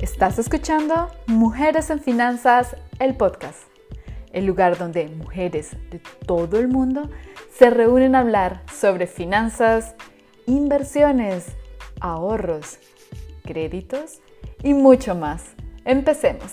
Estás escuchando Mujeres en Finanzas, el podcast, el lugar donde mujeres de todo el mundo se reúnen a hablar sobre finanzas, inversiones, ahorros, créditos y mucho más. Empecemos.